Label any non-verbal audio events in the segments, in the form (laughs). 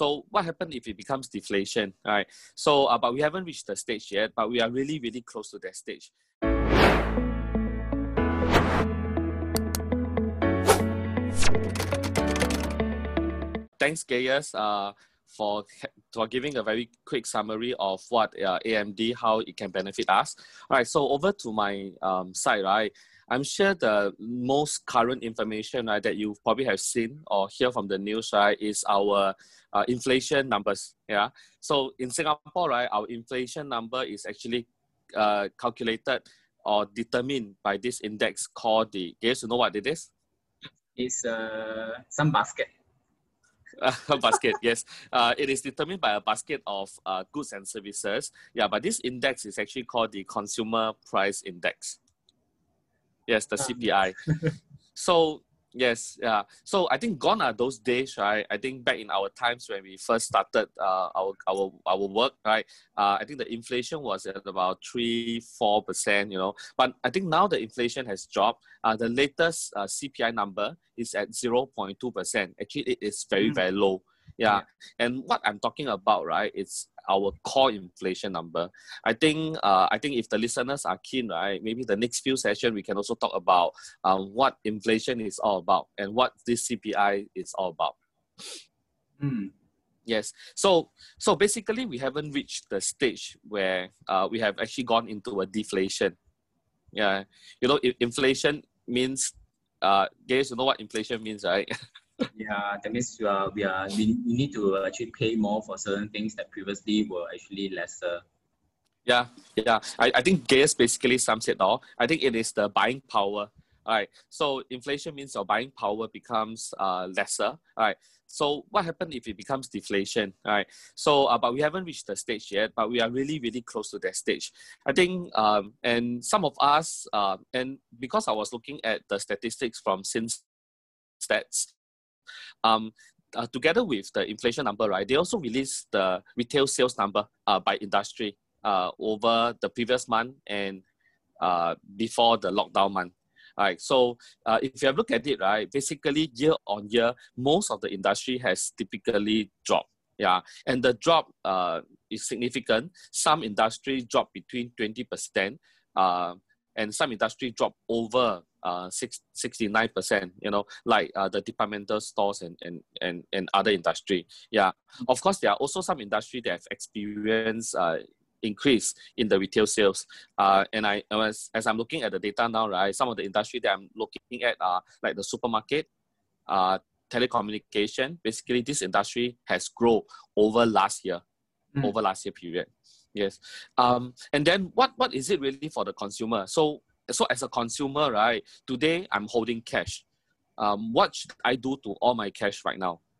So what happened if it becomes deflation, right? So, uh, but we haven't reached the stage yet, but we are really, really close to that stage. Thanks, Gaius, uh, for for giving a very quick summary of what uh, AMD, how it can benefit us. All right, so over to my um, side, right? I'm sure the most current information right, that you probably have seen or hear from the news right is our uh, inflation numbers. Yeah. So in Singapore, right, our inflation number is actually uh, calculated or determined by this index called the. Guys, you know what it is? It's uh, some basket. a (laughs) basket, yes. Uh, it is determined by a basket of uh, goods and services. Yeah, but this index is actually called the Consumer Price Index. Yes, the CPI. (laughs) so yes, yeah. So I think gone are those days, right? I think back in our times when we first started uh, our our our work, right? Uh, I think the inflation was at about three four percent, you know. But I think now the inflation has dropped. Uh, the latest uh, CPI number is at zero point two percent. Actually, it is very mm. very low. Yeah. yeah. And what I'm talking about, right, it's our core inflation number. I think uh, I think if the listeners are keen, right, maybe the next few session we can also talk about um, what inflation is all about and what this CPI is all about. Mm. Yes. So so basically we haven't reached the stage where uh, we have actually gone into a deflation. Yeah. You know, inflation means uh guys you know what inflation means, right? (laughs) yeah, that means you are, we are we, we need to actually pay more for certain things that previously were actually lesser. Yeah, yeah. I, I think Gaius basically sums it all. I think it is the buying power. All right. So inflation means your buying power becomes uh, lesser. All right. So what happened if it becomes deflation? All right. So uh, but we haven't reached the stage yet, but we are really really close to that stage. I think um, and some of us uh, and because I was looking at the statistics from since stats um, uh, together with the inflation number, right, they also released the retail sales number uh, by industry uh, over the previous month and uh, before the lockdown month. Right, so uh, if you have looked at it, right, basically year on year, most of the industry has typically dropped. Yeah, and the drop uh, is significant. Some industry drop between 20%, uh, and some industry drop over uh, six, 69%, you know, like uh, the departmental stores and, and, and, and other industry. Yeah. Of course, there are also some industry that have experienced uh, increase in the retail sales. Uh, and I, as, as I'm looking at the data now, right, some of the industry that I'm looking at are like the supermarket, uh, telecommunication. Basically, this industry has grown over last year, mm. over last year period. Yes. Um, and then what, what is it really for the consumer? So so as a consumer, right, today I'm holding cash. Um, what should I do to all my cash right now? (laughs)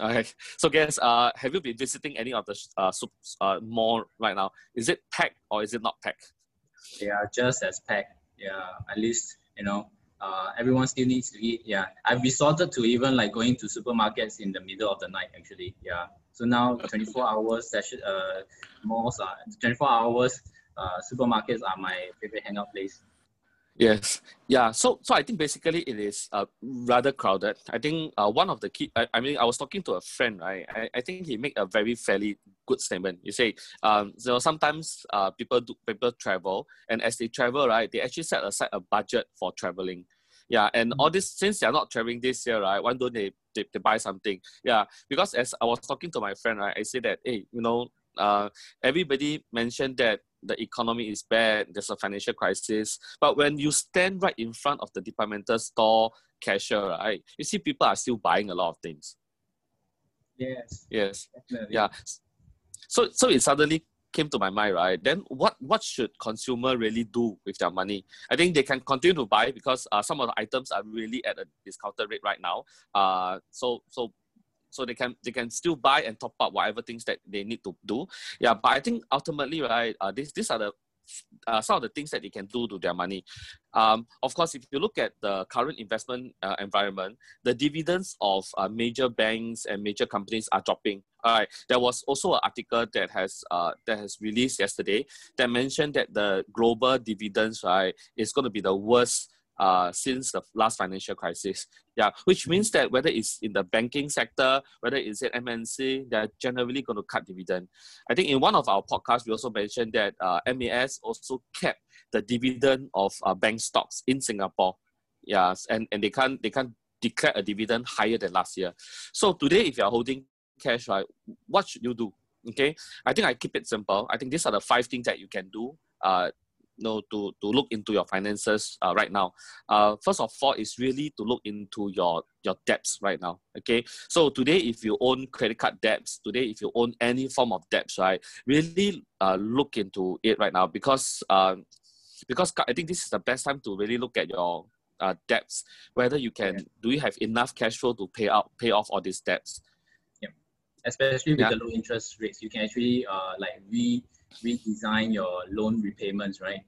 Okay, so guys, uh, have you been visiting any of the uh, uh, mall right now? Is it packed or is it not packed? Yeah, just as packed. Yeah, at least you know, uh, everyone still needs to eat. Yeah, I've resorted to even like going to supermarkets in the middle of the night. Actually, yeah. So now 24 hours session, uh, malls are 24 hours. Uh, supermarkets are my favorite hangout place. Yes, yeah. So, so I think basically it is uh, rather crowded. I think uh, one of the key. I, I mean, I was talking to a friend, right? I, I think he made a very fairly good statement. You say, um, so sometimes uh, people do people travel, and as they travel, right, they actually set aside a budget for traveling. Yeah, and all this since they're not traveling this year, right? Why don't they, they, they buy something? Yeah, because as I was talking to my friend, right, I said that hey, you know, uh, everybody mentioned that the economy is bad, there's a financial crisis. But when you stand right in front of the departmental store cashier, right, you see people are still buying a lot of things. Yes. Yes. Definitely. Yeah. So so it suddenly came to my mind, right? Then what what should consumer really do with their money? I think they can continue to buy because uh, some of the items are really at a discounted rate right now. Uh, so so so they can they can still buy and top up whatever things that they need to do yeah but i think ultimately right uh, this, these are the uh, some of the things that they can do to their money. Um, of course, if you look at the current investment uh, environment, the dividends of uh, major banks and major companies are dropping. All right, there was also an article that has uh, that has released yesterday that mentioned that the global dividends right is going to be the worst uh, since the last financial crisis. Yeah, which means that whether it's in the banking sector, whether it's at MNC, they're generally going to cut dividend. I think in one of our podcasts, we also mentioned that uh, MAS also kept the dividend of uh, bank stocks in Singapore. Yes, and, and they can't they can't declare a dividend higher than last year. So today, if you're holding cash, right, what should you do? Okay, I think I keep it simple. I think these are the five things that you can do. Uh, know, to, to look into your finances uh, right now. Uh, first of all, is really to look into your, your debts right now. Okay. So today, if you own credit card debts, today, if you own any form of debts, right, really uh, look into it right now because uh, because I think this is the best time to really look at your uh, debts, whether you can, yeah. do you have enough cash flow to pay out, pay off all these debts? especially with yeah. the low interest rates, you can actually uh, like re redesign your loan repayments, right?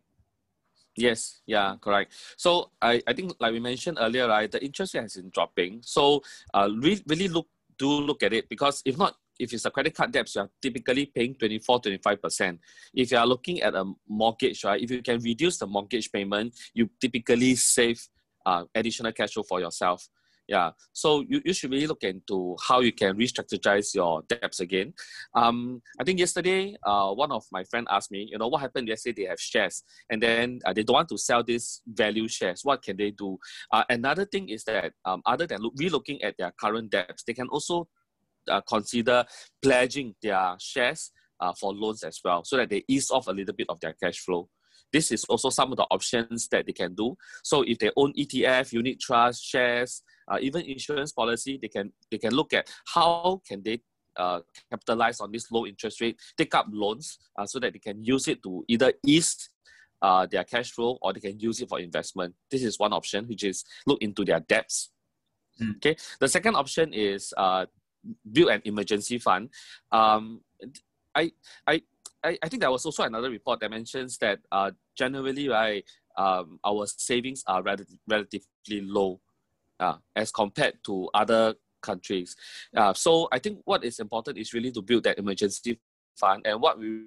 Yes, yeah, correct. So I, I think like we mentioned earlier, right, the interest rate has been dropping. So uh, really, really look do look at it because if not, if it's a credit card debt, you are typically paying 24, 25%. If you are looking at a mortgage, right, if you can reduce the mortgage payment, you typically save uh, additional cash flow for yourself. Yeah, so you, you should really look into how you can re-strategize your debts again. Um, I think yesterday, uh, one of my friend asked me, you know, what happened yesterday? They have shares, and then uh, they don't want to sell these value shares. What can they do? Uh, another thing is that um, other than look, re-looking at their current debts, they can also uh, consider pledging their shares uh, for loans as well, so that they ease off a little bit of their cash flow. This is also some of the options that they can do. So if they own ETF, unit trust, shares, uh, even insurance policy, they can they can look at how can they uh, capitalize on this low interest rate, take up loans uh, so that they can use it to either ease uh, their cash flow or they can use it for investment. This is one option, which is look into their debts. Mm. Okay. The second option is uh, build an emergency fund. Um, I, I, I, think there was also another report that mentions that uh, generally, right, um, our savings are rel- relatively low uh, as compared to other countries. Uh, so I think what is important is really to build that emergency fund and what we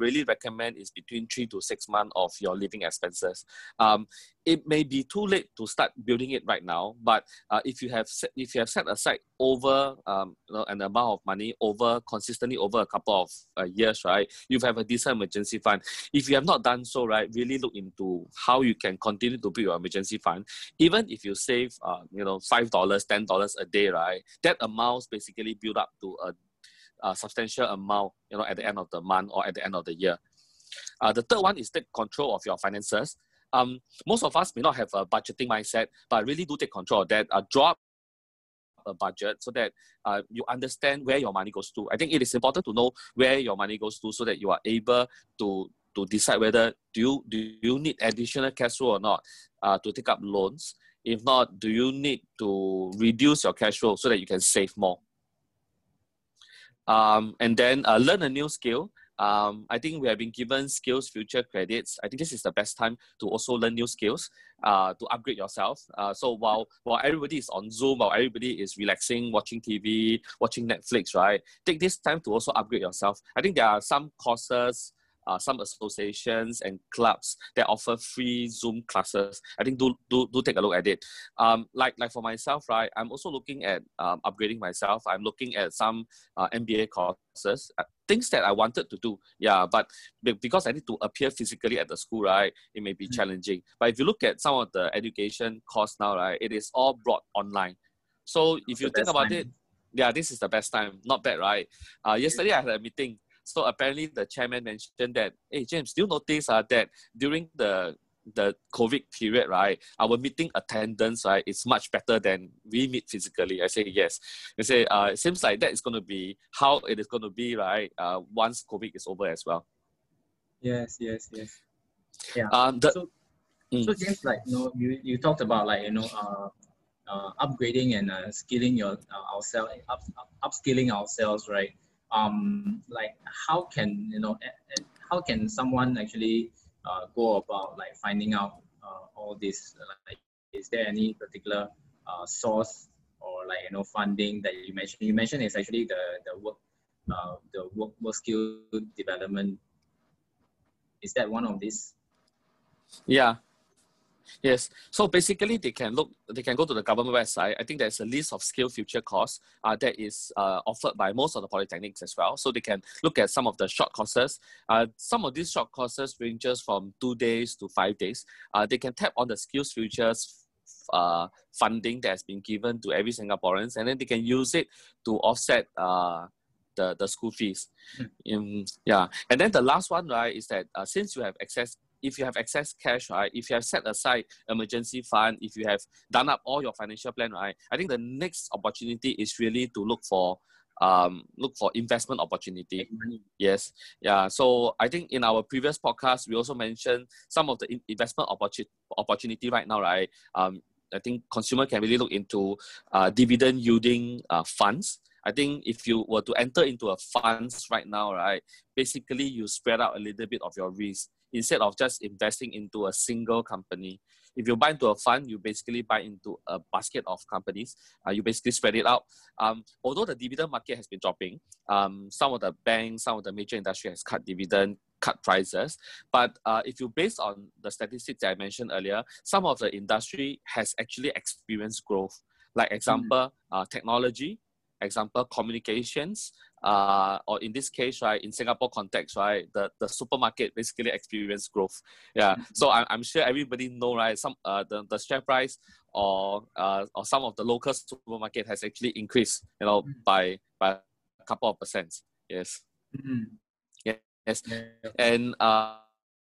really recommend is between three to six months of your living expenses. Um, it may be too late to start building it right now, but uh, if you have set, if you have set aside over um, you know, an amount of money over consistently over a couple of uh, years, right, you have a decent emergency fund. If you have not done so, right, really look into how you can continue to build your emergency fund. Even if you save, uh, you know, five dollars, ten dollars a day, right, that amount basically build up to a uh, substantial amount, you know, at the end of the month or at the end of the year. Uh, the third one is take control of your finances. Um, most of us may not have a budgeting mindset, but really do take control of that. Uh, draw up a budget so that uh, you understand where your money goes to. I think it is important to know where your money goes to so that you are able to to decide whether do you do you need additional cash flow or not uh, to take up loans. If not, do you need to reduce your cash flow so that you can save more? Um, and then uh, learn a new skill. Um, I think we have been given SkillsFuture credits. I think this is the best time to also learn new skills uh, to upgrade yourself. Uh, so while while everybody is on Zoom, while everybody is relaxing, watching TV, watching Netflix, right? Take this time to also upgrade yourself. I think there are some courses uh, some associations and clubs that offer free Zoom classes. I think do do, do take a look at it. Um, like like for myself, right? I'm also looking at um, upgrading myself. I'm looking at some uh, MBA courses. Uh, things that I wanted to do, yeah, but because I need to appear physically at the school, right, it may be mm-hmm. challenging. But if you look at some of the education course now, right, it is all brought online. So if you think about time. it, yeah, this is the best time. Not bad, right? Uh, yesterday I had a meeting so apparently the chairman mentioned that, hey James, do you notice uh, that during the the COVID period, right, our meeting attendance, right, is much better than we meet physically. I say yes. They say uh, it seems like that is going to be how it is going to be, right, uh, once COVID is over as well. Yes, yes, yes. Yeah. Um, the, so, mm. so James, like you know, you, you talked about like you know, uh, uh upgrading and uh, skilling your uh, ourselves, up, up, upskilling ourselves, right? Um, like how can you know how can someone actually uh, go about like finding out uh, all this? Like is there any particular uh, source or like you know funding that you mentioned you mentioned is actually the the work uh, the work, work skill development. Is that one of these? Yeah Yes. So basically, they can look. They can go to the government website. I think there's a list of skill future course uh, that is uh, offered by most of the polytechnics as well. So they can look at some of the short courses. Uh, some of these short courses ranges from two days to five days. Uh, they can tap on the skills futures uh, funding that has been given to every Singaporeans, and then they can use it to offset uh, the, the school fees. Mm. yeah, and then the last one, right, is that uh, since you have access, if you have excess cash, right, if you have set aside emergency fund, if you have done up all your financial plan, right, I think the next opportunity is really to look for um, look for investment opportunity. Yes, yeah. So I think in our previous podcast, we also mentioned some of the investment opportunity right now, right? Um, I think consumer can really look into uh, dividend yielding uh, funds. I think if you were to enter into a funds right now, right, basically you spread out a little bit of your risk instead of just investing into a single company. If you buy into a fund, you basically buy into a basket of companies. Uh, you basically spread it out. Um, although the dividend market has been dropping, um, some of the banks, some of the major industry has cut dividend, cut prices. But uh, if you base on the statistics that I mentioned earlier, some of the industry has actually experienced growth. Like example, mm. uh, technology, example, communications, uh, or in this case, right, in Singapore context, right, the, the supermarket basically experienced growth. Yeah. Mm-hmm. So I'm, I'm sure everybody know, right, some uh, the, the share price or uh, or some of the local supermarket has actually increased, you know, mm-hmm. by by a couple of percent. Yes. Mm-hmm. Yes. Yeah. And uh,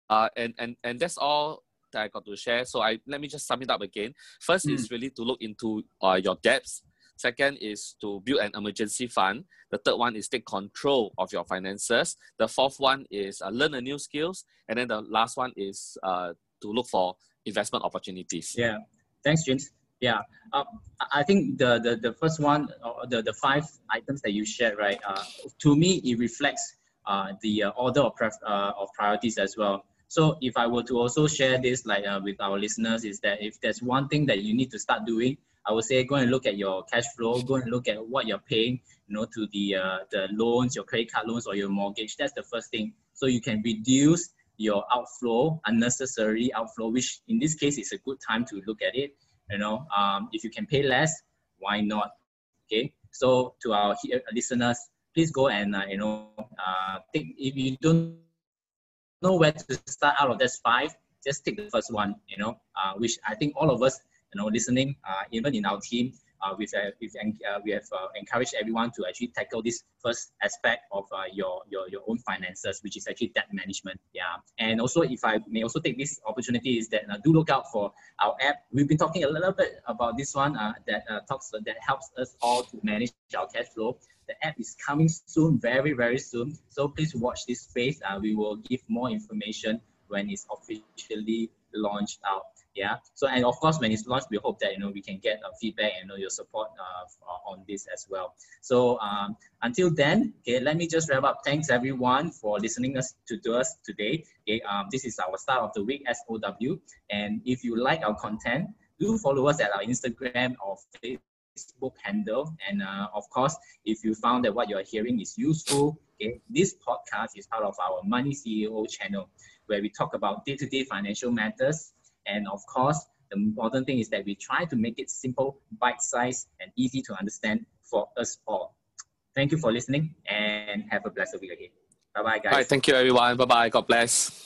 uh and, and and that's all that I got to share. So I let me just sum it up again. First mm. is really to look into uh, your debts Second is to build an emergency fund. The third one is take control of your finances. The fourth one is uh, learn a new skills. And then the last one is uh, to look for investment opportunities. Yeah, thanks, James. Yeah, uh, I think the, the, the first one, uh, the, the five items that you shared, right, uh, to me, it reflects uh, the uh, order of, of priorities as well. So if I were to also share this like uh, with our listeners is that if there's one thing that you need to start doing, I would say go and look at your cash flow, go and look at what you're paying, you know, to the uh, the loans, your credit card loans or your mortgage. That's the first thing. So you can reduce your outflow, unnecessary outflow, which in this case is a good time to look at it. You know, um, if you can pay less, why not? Okay. So to our listeners, please go and uh, you know, uh, take if you don't know where to start out of this five, just take the first one. You know, uh, which I think all of us you know, listening, uh, even in our team, uh, we've, uh, we've uh, we have uh, encouraged everyone to actually tackle this first aspect of uh, your, your, your own finances, which is actually debt management. Yeah. And also, if I may also take this opportunity, is that uh, do look out for our app. We've been talking a little bit about this one that talks that helps us all to manage our cash flow. The app is coming soon, very, very soon. So please watch this space. We will give more information when it's officially launched out yeah. So and of course when it's launched we hope that you know we can get uh, feedback and you know your support uh, on this as well. So um, until then okay let me just wrap up. Thanks everyone for listening us to, to us today. Okay um, this is our start of the week sow and if you like our content do follow us at our instagram or facebook handle. And uh, of course if you found that what you're hearing is useful okay this podcast is part of our money ceo channel where we talk about day-to-day financial matters and of course, the important thing is that we try to make it simple, bite-sized, and easy to understand for us all. Thank you for listening and have a blessed week ahead. Bye-bye, guys. All right, thank you, everyone. Bye-bye. God bless.